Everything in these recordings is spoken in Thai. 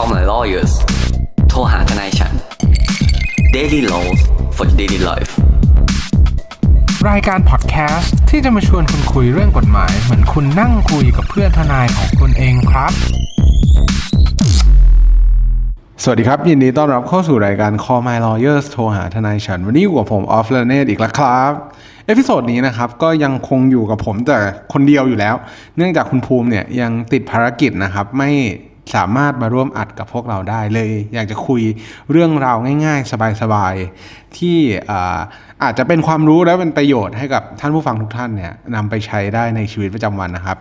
Call my lawyers โทรหาทนายฉัน Daily Laws for Daily Life รายการพอดแคสต์ที่จะมาชวนคุณคุยเรื่องกฎหมาย เหมือนคุณนั่งคุยกับเพื่อนทนายของคุณเองครับ สวัสดีครับ ยินดีต้อนรับเข้าสู่รายการ Call My Lawyers โทรหาทนายฉัน วันนี้อยู่กับผมออฟเลเนตอีกแล้วครับ episode นี้นะครับ ก็ยังคงอยู่กับผมแต่คนเดียวอยู่แล้ว เนื่องจากคุณภูมิเนี่ยยังติดภารกิจนะครับ ไม่ สามารถมาร่วมอัดกับพวกเราได้เลย อยากจะคุยเรื่องราวง่าย ๆ สบายๆ ที่อาจจะเป็นความรู้และเป็นประโยชน์ให้กับท่านผู้ฟังทุกท่านเนี่ยนำไปใช้ได้ในชีวิตประจำวันนะครับ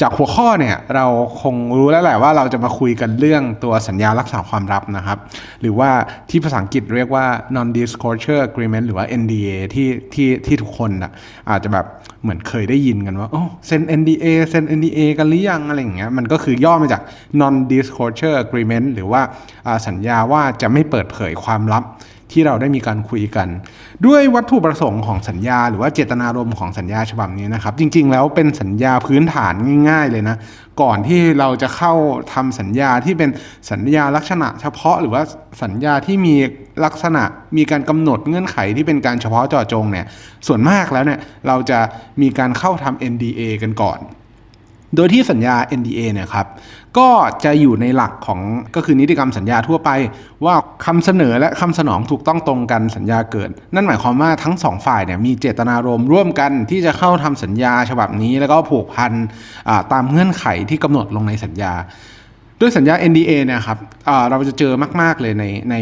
จากหัวข้อเนี่ยเราคงรู้แล้วแหละว่าเราจะมาคุยกันเรื่องตัวสัญญารักษาความลับนะครับ หรือว่าที่ภาษาอังกฤษเรียกว่า non disclosure agreement หรือว่า NDA ที่ที่ที่ทุกคนอะอาจจะแบบเหมือนเคยได้ยินกันว่าโอ้เซ็น NDA เซ็น NDA กันหรือยังอะไรอย่างเงี้ยมันก็คือย่อมาจาก non disclosure agreement หรือว่าสัญญาว่าจะไม่เปิดเผยความลับ ที่เราได้มีการคุยกัน ด้วยวัตถุประสงค์ของสัญญา หรือว่าเจตนารมณ์ของสัญญาฉบับนี้นะครับ จริง ๆ แล้วเป็นสัญญาพื้นฐานง่าย ๆ เลยนะ ก่อนที่เราจะเข้าทำสัญญาที่เป็นสัญญาลักษณะ เฉพาะหรือว่าสัญญาที่มีลักษณะมีการกำหนดเงื่อนไขที่เป็นการเฉพาะเจาะจงเนี่ยส่วนมากแล้วเนี่ยเราจะมีการเข้าทำ NDA กันก่อน โดยที่สัญญา NDA เนี่ยครับ ก็จะอยู่ในหลักของก็คือนิติกรรมสัญญาทั่วไป ว่าคำเสนอและคำสนองถูกต้องตรงกันสัญญาเกิด นั่นหมายความว่าทั้งสองฝ่ายเนี่ยมีเจตนารมณ์ร่วมกันที่จะเข้าทำสัญญาฉบับนี้ แล้วก็ผูกพันตามเงื่อนไขที่กำหนดลงในสัญญา ด้วยสัญญา NDA เนี่ยครับเราจะเจอมาก ๆเลยในใน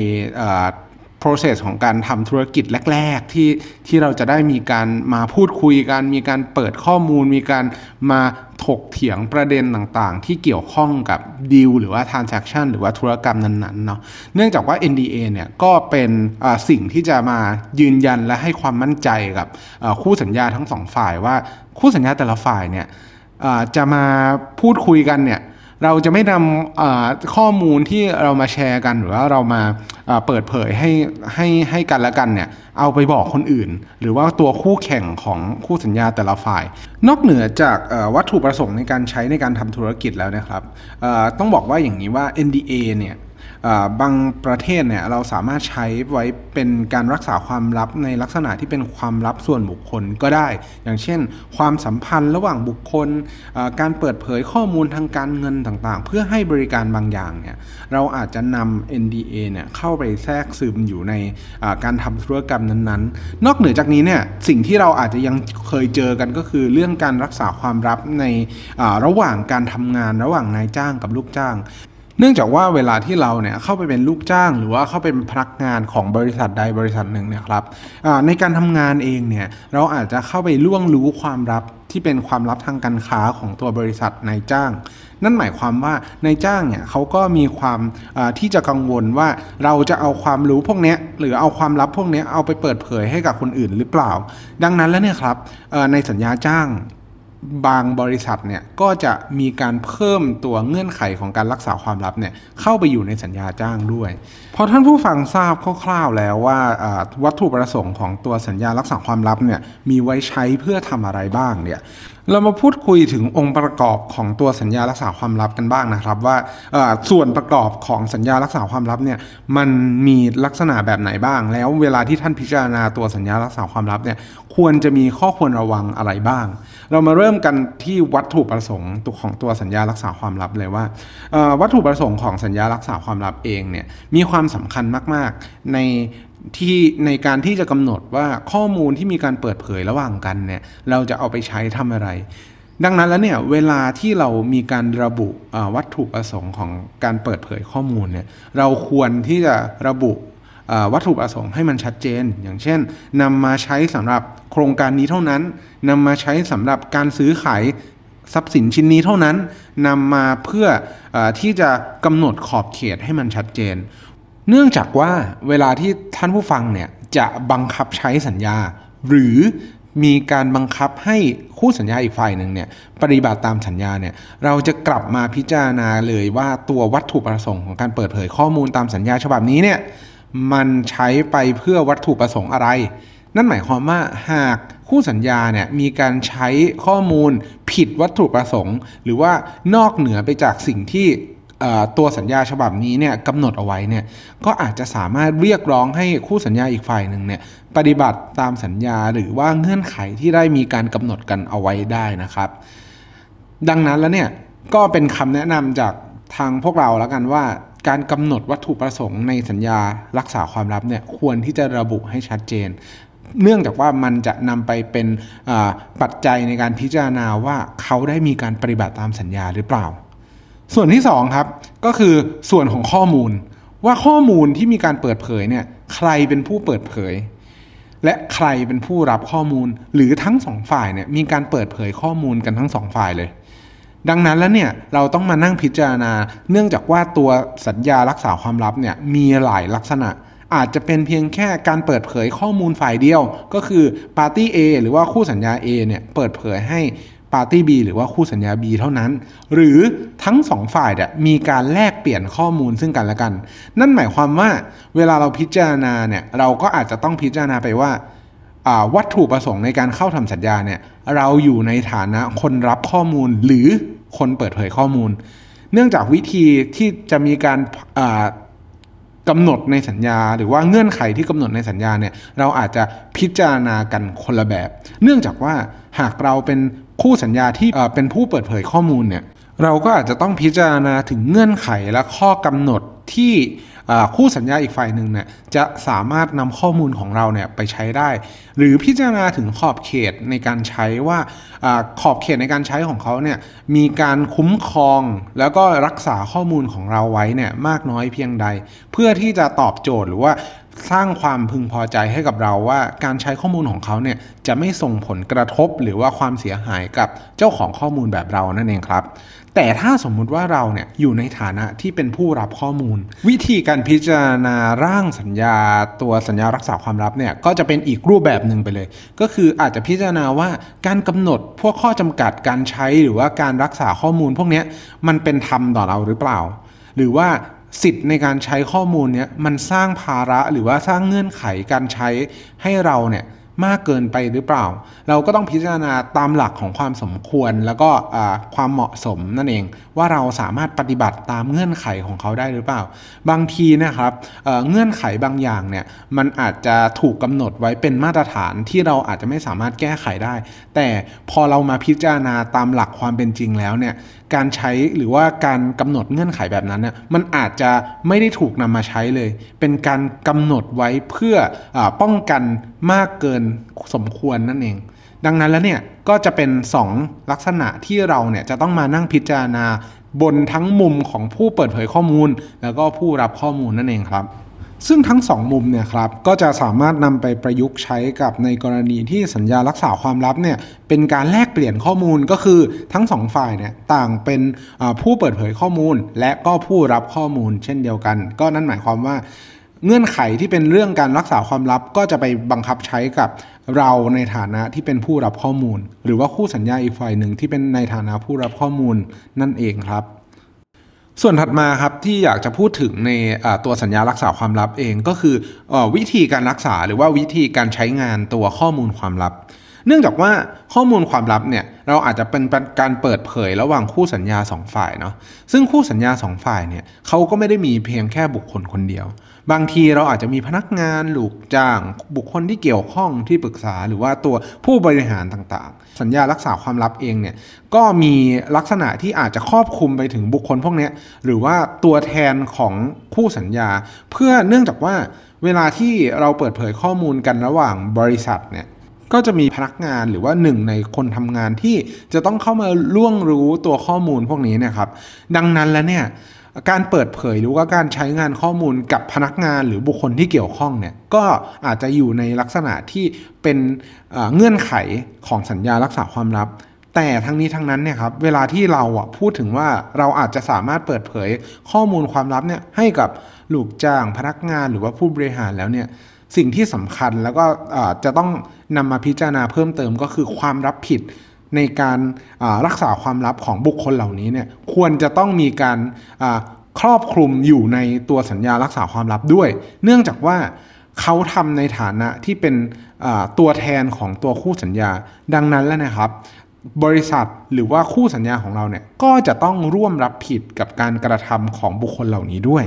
process ของการทำธุรกิจแรก ๆ ที่ที่เราจะได้มีการมาพูดคุยกัน มีการเปิดข้อมูล มีการมาถกเถียงประเด็นต่างๆ ที่เกี่ยวข้องกับดีลหรือว่า transaction หรือว่าธุรกรรมนั้นๆเนาะเนื่องจากว่า NDA เนี่ยก็เป็นสิ่งที่จะมายืนยันและให้ความมั่นใจกับคู่สัญญาทั้งสองฝ่ายว่าคู่สัญญาแต่ละฝ่ายเนี่ยจะมาพูดคุยกันเนี่ย เราจะไม่นำข้อมูลที่เรามาแชร์กัน หรือว่าเรามาเปิดเผยให้ให้ให้กันและกันเนี่ยเอาไปบอกคนอื่น หรือว่าตัวคู่แข่งของคู่สัญญาแต่ละฝ่าย นอกเหนือจากวัตถุประสงค์ในการใช้ในการทำธุรกิจแล้วนะครับต้องบอกว่าอย่างนี้ว่า NDA เนี่ย บางประเทศเนี่ยเราสามารถใช้ไว้เป็นการรักษาความลับในลักษณะที่เป็นความลับส่วนบุคคลก็ได้ อย่างเช่น ความสัมพันธ์ระหว่างบุคคล การเปิดเผยข้อมูลทางการเงินต่างๆ เพื่อให้บริการบางอย่างเนี่ยเราอาจจะนำ NDA เนี่ยเข้าไปแทรกซึมอยู่ในการทำธุรกรรมนั้นๆ นอกเหนือจากนี้เนี่ยสิ่งที่เราอาจจะยังเคยเจอกันก็คือเรื่องการรักษาความลับในระหว่างการทำงานระหว่างนายจ้างกับลูกจ้าง เนื่องจากว่าเวลาที่เราเนี่ยเข้าไปเป็นลูกจ้างหรือว่าเข้าเป็นพนักงานของบริษัทใดบริษัทหนึ่งเนี่ยครับในการทำงานเองเนี่ยเราอาจจะเข้าไปล่วงรู้ความลับที่เป็นความลับทางการค้าของตัวบริษัทนายจ้าง นั่นหมายความว่านายจ้างเนี่ยเขาก็มีความที่จะกังวลว่าเราจะเอาความรู้พวกนี้หรือเอาความลับพวกนี้เอาไปเปิดเผยให้กับคนอื่นหรือเปล่า ดังนั้นแล้วเนี่ยครับในสัญญาจ้าง บางบริษัทเนี่ยก็จะมีการเพิ่มตัวเงื่อนไขของการรักษาความลับเนี่ยเข้าไปอยู่ในสัญญาจ้างด้วยพอท่านผู้ฟังทราบคร่าวๆแล้วว่าวัตถุประสงค์ของตัวสัญญารักษาความลับเนี่ยมีไว้ใช้เพื่อทำอะไรบ้างเนี่ยเรามาพูดคุยถึงองค์ประกอบของตัวสัญญารักษาความลับกันบ้างนะครับ ว่าส่วนประกอบของสัญญารักษาความลับเนี่ยมันมีลักษณะแบบไหนบ้าง แล้วเวลาที่ท่านพิจารณาตัวสัญญารักษาความลับเนี่ยควรจะมีข้อควรระวังอะไรบ้าง เรามาเริ่มกันที่วัตถุประสงค์ตัวของตัวสัญญารักษาความลับเลยว่าวัตถุประสงค์ของสัญญารักษาความลับเองเนี่ยมีความสำคัญมาก ๆ ในที่ในการที่จะกำหนดว่าข้อมูลที่มีการเปิดเผยระหว่างกันเนี่ยเราจะเอาไปใช้ทำอะไร ดังนั้นแล้วเนี่ยเวลาที่เรามีการระบุวัตถุประสงค์ของการเปิดเผยข้อมูลเนี่ยเราควรที่จะระบุวัตถุประสงค์ให้มันชัดเจน อย่างเช่นนำมาใช้สำหรับโครงการนี้เท่านั้นนำมาใช้สำหรับการซื้อขายทรัพย์สินชิ้นนี้เท่านั้นนำมาเพื่ออที่จะกำหนดขอบเขตให้มันชัดเจน เนื่องจากว่าเวลาที่ท่านผู้ฟังเนี่ยจะบังคับใช้สัญญา หรือมีการบังคับให้คู่สัญญาอีกฝ่ายหนึ่งเนี่ยปฏิบัติตามสัญญาเนี่ยเราจะกลับมาพิจารณาเลยว่าตัววัตถุประสงค์ของการเปิดเผยข้อมูลตามสัญญาฉบับนี้เนี่ยมันใช้ไปเพื่อวัตถุประสงค์อะไร นั่นหมายความว่าหากคู่สัญญาเนี่ยมีการใช้ข้อมูลผิดวัตถุประสงค์ หรือว่านอกเหนือไปจากสิ่งที่ ตัวสัญญาฉบับนี้เนี่ยกำหนดเอาไว้เนี่ยก็อาจจะสามารถเรียกร้องให้คู่สัญญาอีกฝ่ายหนึ่งเนี่ยปฏิบัติตามสัญญาหรือว่าเงื่อนไขที่ได้มีการกำหนดกันเอาไว้ได้นะครับ ดังนั้นแล้วเนี่ยก็เป็นคำแนะนำจากทางพวกเราแล้วกันว่าการกำหนดวัตถุประสงค์ในสัญญารักษาความลับเนี่ยควรที่จะระบุให้ชัดเจน เนื่องจากว่ามันจะนำไปเป็นปัจจัยในการพิจารณาว่าเขาได้มีการปฏิบัติตามสัญญาหรือเปล่า ส่วนที่2ครับก็คือส่วนของข้อมูล ว่าข้อมูลที่มีการเปิดเผยเนี่ยใครเป็นผู้เปิดเผย และใครเป็นผู้รับข้อมูลหรือทั้งสองฝ่ายเนี่ยมีการเปิดเผยข้อมูลกันทั้งสองฝ่ายเลย ดังนั้นแล้วเนี่ยเราต้องมานั่งพิจารณา เนื่องจากว่าตัวสัญญารักษาความลับเนี่ยมีหลายลักษณะอาจจะเป็นเพียงแค่การเปิดเผยข้อมูลฝ่ายเดียว ก็คือปาร์ตี้ A หรือว่าคู่สัญญา A เนี่ยเปิดเผยให้ ปาร์ตี้ B หรือว่าคู่สัญญา B เท่านั้น หรือทั้งสองฝ่ายเนี่ยมีการแลกเปลี่ยนข้อมูลซึ่งกันและกัน นั่นหมายความว่าเวลาเราพิจารณาเนี่ยเราก็อาจจะต้องพิจารณาไปว่าวัตถุประสงค์ในการเข้าทำสัญญาเนี่ยเราอยู่ในฐานะคนรับข้อมูลหรือคนเปิดเผยข้อมูล เนื่องจากวิธีที่จะมีการ กำหนดในสัญญา หรือว่าเงื่อนไขที่กำหนดในสัญญาเนี่ยเราอาจจะพิจารณากันคนละแบบ เนื่องจากว่าหากเราเป็นคู่สัญญาที่เป็นผู้เปิดเผยข้อมูลเนี่ยเราก็อาจจะต้องพิจารณาถึงเงื่อนไขและข้อกำหนดที่ คู่สัญญาอีกฝ่ายหนึ่งเนี่ยจะสามารถนำข้อมูลของเราเนี่ยไปใช้ได้ หรือพิจารณาถึงขอบเขตในการใช้ว่าอขอบเขตในการใช้ของเขาเนี่ยมีการคุ้มครอง แล้วก็รักษาข้อมูลของเราไว้เนี่ยมากน้อยเพียงใด เพื่อที่จะตอบโจทย์หรือว่าสร้างความพึงพอใจให้กับเราว่าการใช้ข้อมูลของเขาเนี่ยจะไม่ส่งผลกระทบหรือว่าความเสียหายกับเจ้าของข้อมูลแบบเรานั่นเองครับ แต่ถ้าสมมุติว่าเราเนี่ยอยู่ในฐานะที่เป็นผู้รับข้อมูล วิธีการพิจารณาร่างสัญญาตัวสัญญารักษาความลับเนี่ยก็จะเป็นอีกรูปแบบหนึ่งไปเลย ก็คืออาจจะพิจารณาว่าการกำหนดพวกข้อจำกัดการใช้หรือว่าการรักษาข้อมูล พวกนี้มันเป็นธรรมต่อเราหรือเปล่า หรือว่าสิทธิ์ในการใช้ข้อมูลเนี้ยมันสร้างภาระหรือว่าสร้างเงื่อนไขการใช้ให้เราเนี่ย มากเกินไปหรือเปล่า เราก็ต้องพิจารณาตามหลักของความสมควรแล้วก็ความเหมาะสมนั่นเอง ว่าเราสามารถปฏิบัติตามเงื่อนไขของเขาได้หรือเปล่า บางทีนะครับเเงื่อนไขบางอย่างเนี่ยมันอาจจะถูกกำหนดไว้เป็นมาตรฐานที่เราอาจจะไม่สามารถแก้ไขได้ แต่พอเรามาพิจารณาตามหลักความเป็นจริงแล้วเนี่ยการใช้หรือว่าการกำหนดเงื่อนไขแบบนั้นเนี่ยมันอาจจะไม่ได้ถูกนำมาใช้เลย เป็นการกำหนดไว้เพื่ออป้องกัน มากเกินสมควรนั่นเอง ดังนั้นแล้วเนี่ยก็จะเป็น 2 ลักษณะที่เราเนี่ยจะต้องมานั่งพิจารณาบนทั้งมุมของผู้เปิดเผยข้อมูล แล้วก็ผู้รับข้อมูลนั่นเองครับ ซึ่งทั้งสองมุมเนี่ยครับก็จะสามารถนำไปประยุกต์ใช้กับในกรณีที่สัญญารักษาความลับเนี่ยเป็นการแลกเปลี่ยนข้อมูลก็คือทั้งสองฝ่ายเนี่ยต่างเป็นผู้เปิดเผยข้อมูล และก็ผู้รับข้อมูลเช่นเดียวกัน ก็นั่นหมายความว่า เงื่อนไขที่เป็นเรื่องการรักษาความลับก็จะไปบังคับใช้กับเราในฐานะที่เป็นผู้รับข้อมูล หรือว่าคู่สัญญาอีกฝ่ายหนึ่งที่เป็นในฐานะผู้รับข้อมูลนั่นเองครับ ส่วนถัดมาครับที่อยากจะพูดถึงในตัวสัญญารักษาความลับเองก็คืออวิธีการรักษาหรือว่าวิธีการใช้งานตัวข้อมูลความลับ เนื่องจากว่าข้อมูลความลับเนี่ยเราอาจจะเป็นการเปิดเผยระหว่างคู่สัญญา 2 ฝ่ายเนาะซึ่งคู่สัญญา 2 ฝ่ายเนี่ยเขาก็ไม่ได้มีเพียงแค่บุคคลคนเดียว บางทีเราอาจจะมีพนักงานลูกจ้าง บุคคลที่เกี่ยวข้องที่ปรึกษาหรือว่าตัวผู้บริหารต่างๆ สัญญารักษาความลับเองเนี่ยก็มีลักษณะที่อาจจะครอบคลุมไปถึงบุคคลพวกนี้หรือว่าตัวแทนของคู่สัญญา เพื่อเนื่องจากว่าเวลาที่เราเปิดเผยข้อมูลกันระหว่างบริษัทเนี่ย ก็จะมีพนักงานหรือว่าหนึ่งในคนทำงานที่จะต้องเข้ามาล่วงรู้ตัวข้อมูลพวกนี้เนะครับ ดังนั้นแล้วเนี่ยการเปิดเผยหรือว่าการใช้งานข้อมูลกับพนักงานหรือบุคคลที่เกี่ยวข้องเนี่ยก็อาจจะอยู่ในลักษณะที่เป็นเงื่อนไขของสัญญารักษาความลับ แต่ทั้งนี้ทั้งนั้นเนี่ยครับเวลาที่เราอะพูดถึงว่าเราอาจจะสามารถเปิดเผยข้อมูลความลับเนี่ยให้กับลูกจ้างพนักงานหรือว่าผู้บริหารแล้วเนี่ย สิ่งที่สำคัญแล้วก็จะต้องนำมาพิจารณาเพิ่มเติมก็คือความรับผิดในการรักษาความลับของบุคคลเหล่านี้เนี่ยควรจะต้องมีการครอบคลุมอยู่ในตัวสัญญารักษาความลับด้วย เนื่องจากว่าเขาทำในฐานะที่เป็นตัวแทนของตัวคู่สัญญา ดังนั้นแล้วนะครับ บริษัทหรือว่าคู่สัญญาของเราเนี่ยก็จะต้องร่วมรับผิดกับการกระทำของบุคคลเหล่านี้ด้วย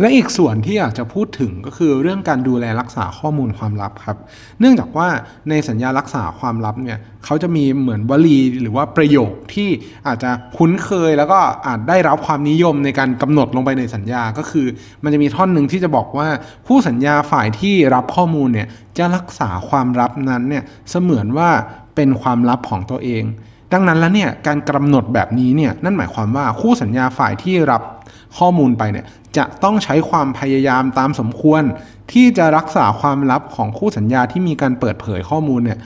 และอีกส่วนที่อยากจะพูดถึงก็คือเรื่องการดูแลรักษาข้อมูลความลับครับ เนื่องจากว่าในสัญญารักษาความลับเนี่ยเขาจะมีเหมือนวลีหรือว่าประโยคที่อาจจะคุ้นเคยแล้วก็อาจได้รับความนิยมในการกำหนดลงไปในสัญญาก็คือ มันจะมีท่อนหนึ่งที่จะบอกว่า ผู้สัญญาฝ่ายที่รับข้อมูลเนี่ยจะรักษาความลับนั้นเนี่ยเสมือนว่าเป็นความลับของตัวเอง ดังนั้นแล้วเนี่ยการกำหนดแบบนี้เนี่ยนั่นหมายความว่าคู่สัญญาฝ่ายที่รับข้อมูลไปเนี่ยจะต้องใช้ความพยายามตามสมควร ที่จะรักษาความลับของคู่สัญญาที่มีการเปิดเผยข้อมูลเนี่ย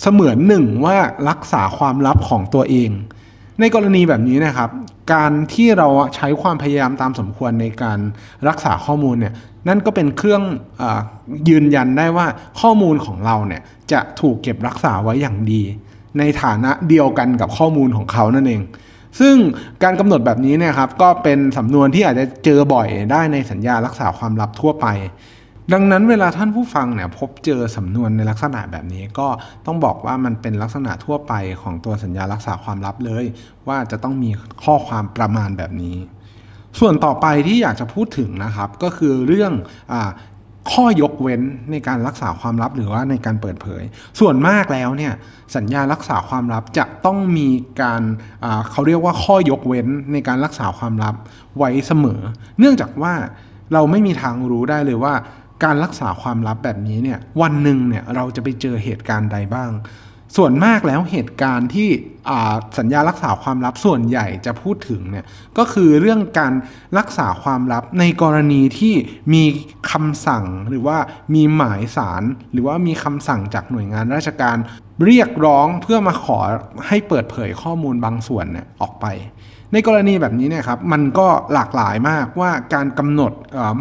เสมือนหนึ่งว่ารักษาความลับของตัวเอง ในกรณีแบบนี้นะครับ การที่เราใช้ความพยายามตามสมควรในการรักษาข้อมูลเนี่ยนั่นก็เป็นเครื่องอยืนยันได้ว่าข้อมูลของเราเนี่ยจะถูกเก็บรักษาไว้อย่างดี ในฐานะเดียวกันกับข้อมูลของเขานั่นเอง ซึ่งการกำหนดแบบนี้เนี่ยครับก็เป็นสำนวนที่อาจจะเจอบ่อยได้ในสัญญารักษาความลับทั่วไป ดังนั้นเวลาท่านผู้ฟังเนี่ยพบเจอสำนวนในลักษณะแบบนี้ก็ต้องบอกว่ามันเป็นลักษณะทั่วไปของตัวสัญญารักษาความลับเลย ว่าจะต้องมีข้อความประมาณแบบนี้ส่วนต่อไปที่อยากจะพูดถึงนะครับก็คือเรื่องอ ข้อยกเว้นในการรักษาความลับหรือว่าในการเปิดเผย ส่วนมากแล้วเนี่ยสัญญารักษาความลับจะต้องมีการเขาเรียกว่าข้อยกเว้นในการรักษาความลับไว้เสมอ เนื่องจากว่าเราไม่มีทางรู้ได้เลยว่า การรักษาความลับแบบนี้เนี่ยวันหนึ่งเนี่ยเราจะไปเจอเหตุการณ์ใดบ้าง ส่วนมากแล้วเหตุการณ์ที่สัญญารักษาความลับส่วนใหญ่จะพูดถึงเนี่ยก็คือเรื่องการรักษาความลับในกรณีที่มีคำสั่งหรือว่ามีหมายสาร หรือว่ามีคำสั่งจากหน่วยงานราชการเรียกร้องเพื่อมาขอให้เปิดเผยข้อมูลบางส่วนเนี่ยออกไป ในกรณีแบบนี้เนี่ยครับมันก็หลากหลายมากว่าการกำหนด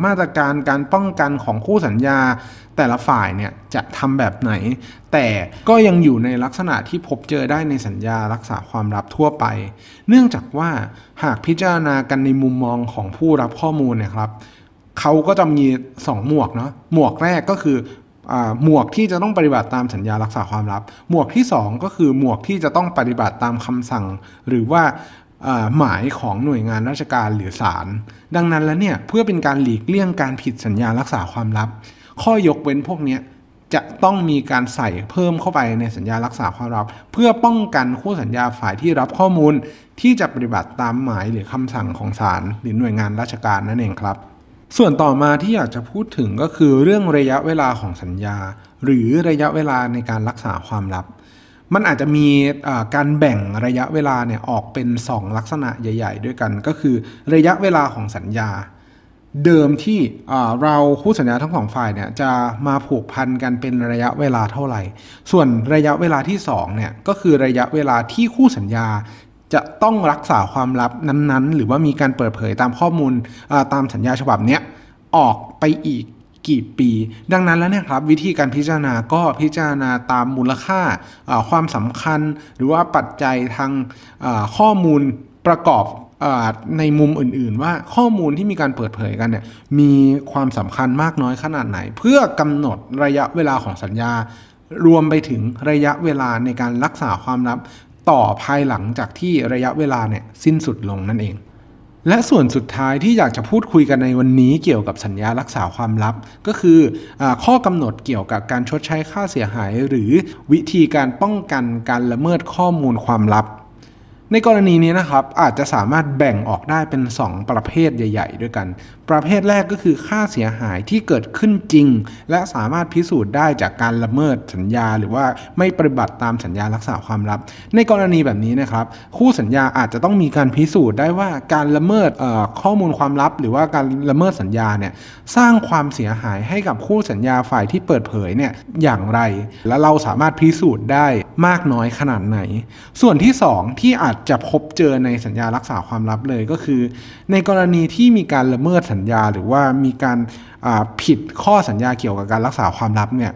มาตรการการป้องกันของคู่สัญญา แต่ละฝ่ายเนี่ยจะทำแบบไหน แต่ก็ยังอยู่ในลักษณะที่พบเจอได้ในสัญญารักษาความลับทั่วไป เนื่องจากว่าหากพิจารณากันในมุมมองของผู้รับข้อมูลเนี่ยครับเขาก็จะมี 2 หมวกเนาะหมวกแรกก็คือหมวกที่จะต้องปฏิบัติตามสัญญารักษาความลับ หมวกที่ 2 ก็คือหมวกที่จะต้องปฏิบัติตามคำสั่ง หรือว่าหมายของหน่วยงานราชการหรือศาลดังนั้นแล้วเนี่ยเพื่อเป็นการหลีกเลี่ยงการผิดสัญญารักษาความลับ ข้อยกเว้นพวกนี้จะต้องมีการใส่เพิ่มเข้าไปในสัญญารักษาความลับ เพื่อป้องกันคู่สัญญาฝ่ายที่รับข้อมูลที่จะปฏิบัติตามหมายหรือคำสั่งของศาลหรือหน่วยงานราชการนั่นเองครับ ส่วนต่อมาที่อยากจะพูดถึงก็คือเรื่องระยะเวลาของสัญญา หรือระยะเวลาในการรักษาความลับ มันอาจจะมีการแบ่งระยะเวลาเนี่ยออกเป็น 2 ลักษณะใหญ่ ๆ ด้วยกัน ก็คือระยะเวลาของสัญญา เดิมที่เราคู่สัญญาทั้งสองฝ่ายเนี่ยจะมาผูกพันกันเป็นระยะเวลาเท่าไหร่ ส่วนระยะเวลาที่2เนี่ยก็คือระยะเวลาที่คู่สัญญาจะต้องรักษาความลับนั้นๆ หรือว่ามีการเปิดเผยตามข้อมูลตามสัญญาฉบับเนี้ยออกไปอีกกี่ปี ดังนั้นแล้วเนี่ยครับวิธีการพิจารณาก็พิจารณาตามมูลค่าความสำคัญ หรือว่าปัจจัยทางข้อมูลประกอบ ในมุมอื่นๆ ว่าข้อมูลที่มีการเปิดเผยกันเนี่ยมีความสำคัญมากน้อยขนาดไหน เพื่อกำหนดระยะเวลาของสัญญา รวมไปถึงระยะเวลาในการรักษาความลับต่อภายหลังจากที่ระยะเวลาเนี่ยสิ้นสุดลงนั่นเอง และส่วนสุดท้ายที่อยากจะพูดคุยกันในวันนี้เกี่ยวกับสัญญารักษาความลับ ก็คืออข้อกำหนดเกี่ยวกับการชดใช้ค่าเสียหาย หรือวิธีการป้องกันการละเมิดข้อมูลความลับ ในกรณีนี้นะครับอาจจะสามารถแบ่งออกได้เป็น 2 ประเภทใหญ่ ๆ ด้วยกันประเภทแรกก็คือค่าเสียหายที่เกิดขึ้นจริง และสามารถพิสูจน์ได้จากการละเมิดสัญญา หรือว่าไม่ปฏิบัติตามสัญญารักษาความลับ ในกรณีแบบนี้นะครับคู่สัญญาอาจจะต้องมีการพิสูจน์ได้ว่าการละเมิดข้อมูลความลับ หรือว่าการละเมิดสัญญาเนี่ยสร้างความเสียหายให้กับคู่สัญญาฝ่ายที่เปิดเผยเนี่ยอย่างไร และเราสามารถพิสูจน์ได้มากน้อยขนาดไหน ส่วนที่ 2 ที่อาจจะพบเจอในสัญญารักษาความลับเลยก็คือ ในกรณีที่มีการละเมิดสัญญาหรือว่ามีการผิดข้อสัญญาเกี่ยวกับการรักษาความลับเนี่ย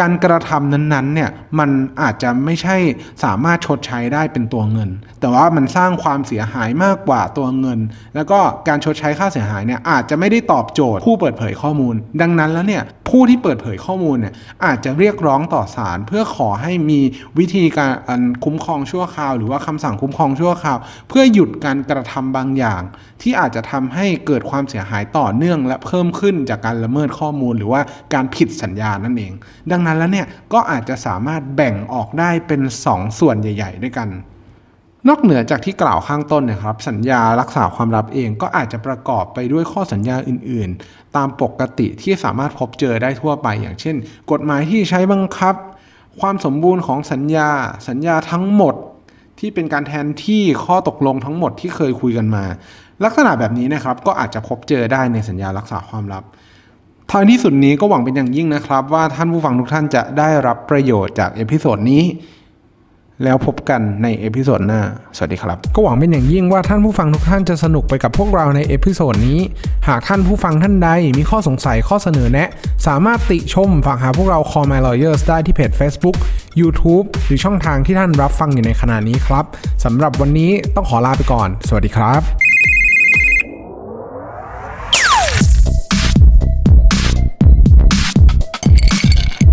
การกระทำนั้นๆเนี่ยมันอาจจะไม่ใช่สามารถชดใช้ได้เป็นตัวเงิน แต่ว่ามันสร้างความเสียหายมากกว่าตัวเงิน แล้วก็การชดใช้ค่าเสียหายเนี่ยอาจจะไม่ได้ตอบโจทย์ผู้เปิดเผยข้อมูล ดังนั้นแล้วเนี่ยผู้ที่เปิดเผยข้อมูลเนี่ยอาจจะเรียกร้องต่อศาลเพื่อขอให้มีวิธีการคุ้มครองชั่วคราว หรือว่าคำสั่งคุ้มครองชั่วคราว เพื่อหยุดการกระทำบางอย่าง ที่อาจจะทำให้เกิดความเสียหายต่อเนื่อง และเพิ่มขึ้นจากการละเมิดข้อมูล หรือว่าการผิดสัญญานั่นเอง ดังนั้นแล้วเนี่ยก็อาจจะสามารถแบ่งออกได้เป็น 2 ส่วนใหญ่ ๆ ด้วยกัน นอกเหนือจากที่กล่าวข้างต้นนะครับ สัญญารักษาความลับเองก็อาจจะประกอบไปด้วยข้อสัญญาอื่น ๆ ตามปกติที่สามารถพบเจอได้ทั่วไป อย่างเช่น กฎหมายที่ใช้บังคับ ความสมบูรณ์ของสัญญา สัญญาทั้งหมดที่เป็นการแทนที่ข้อตกลงทั้งหมดที่เคยคุยกันมา ลักษณะแบบนี้นะครับก็อาจจะพบเจอได้ในสัญญารักษาความลับ ท้ายที่สุดนี้ก็หวังเป็นอย่างยิ่งนะครับ ว่าท่านผู้ฟังทุกท่านจะได้รับประโยชน์จาก episode นี้ แล้วพบกันใน episode หน้า สวัสดีครับ ก็หวังเป็นอย่างยิ่งว่าท่านผู้ฟังทุกท่านจะสนุกไปกับพวกเราใน episode นี้ หากท่านผู้ฟังท่านใดมีข้อสงสัยข้อเสนอแนะ สามารถติชมฝากหาพวกเรา Call My Lawyers ได้ที่เพจ Facebook YouTube หรือช่องทางที่ท่านรับฟังอยู่ในขณะนี้ครับสำหรับวันนี้ต้องขอลาไปก่อน สวัสดีครับ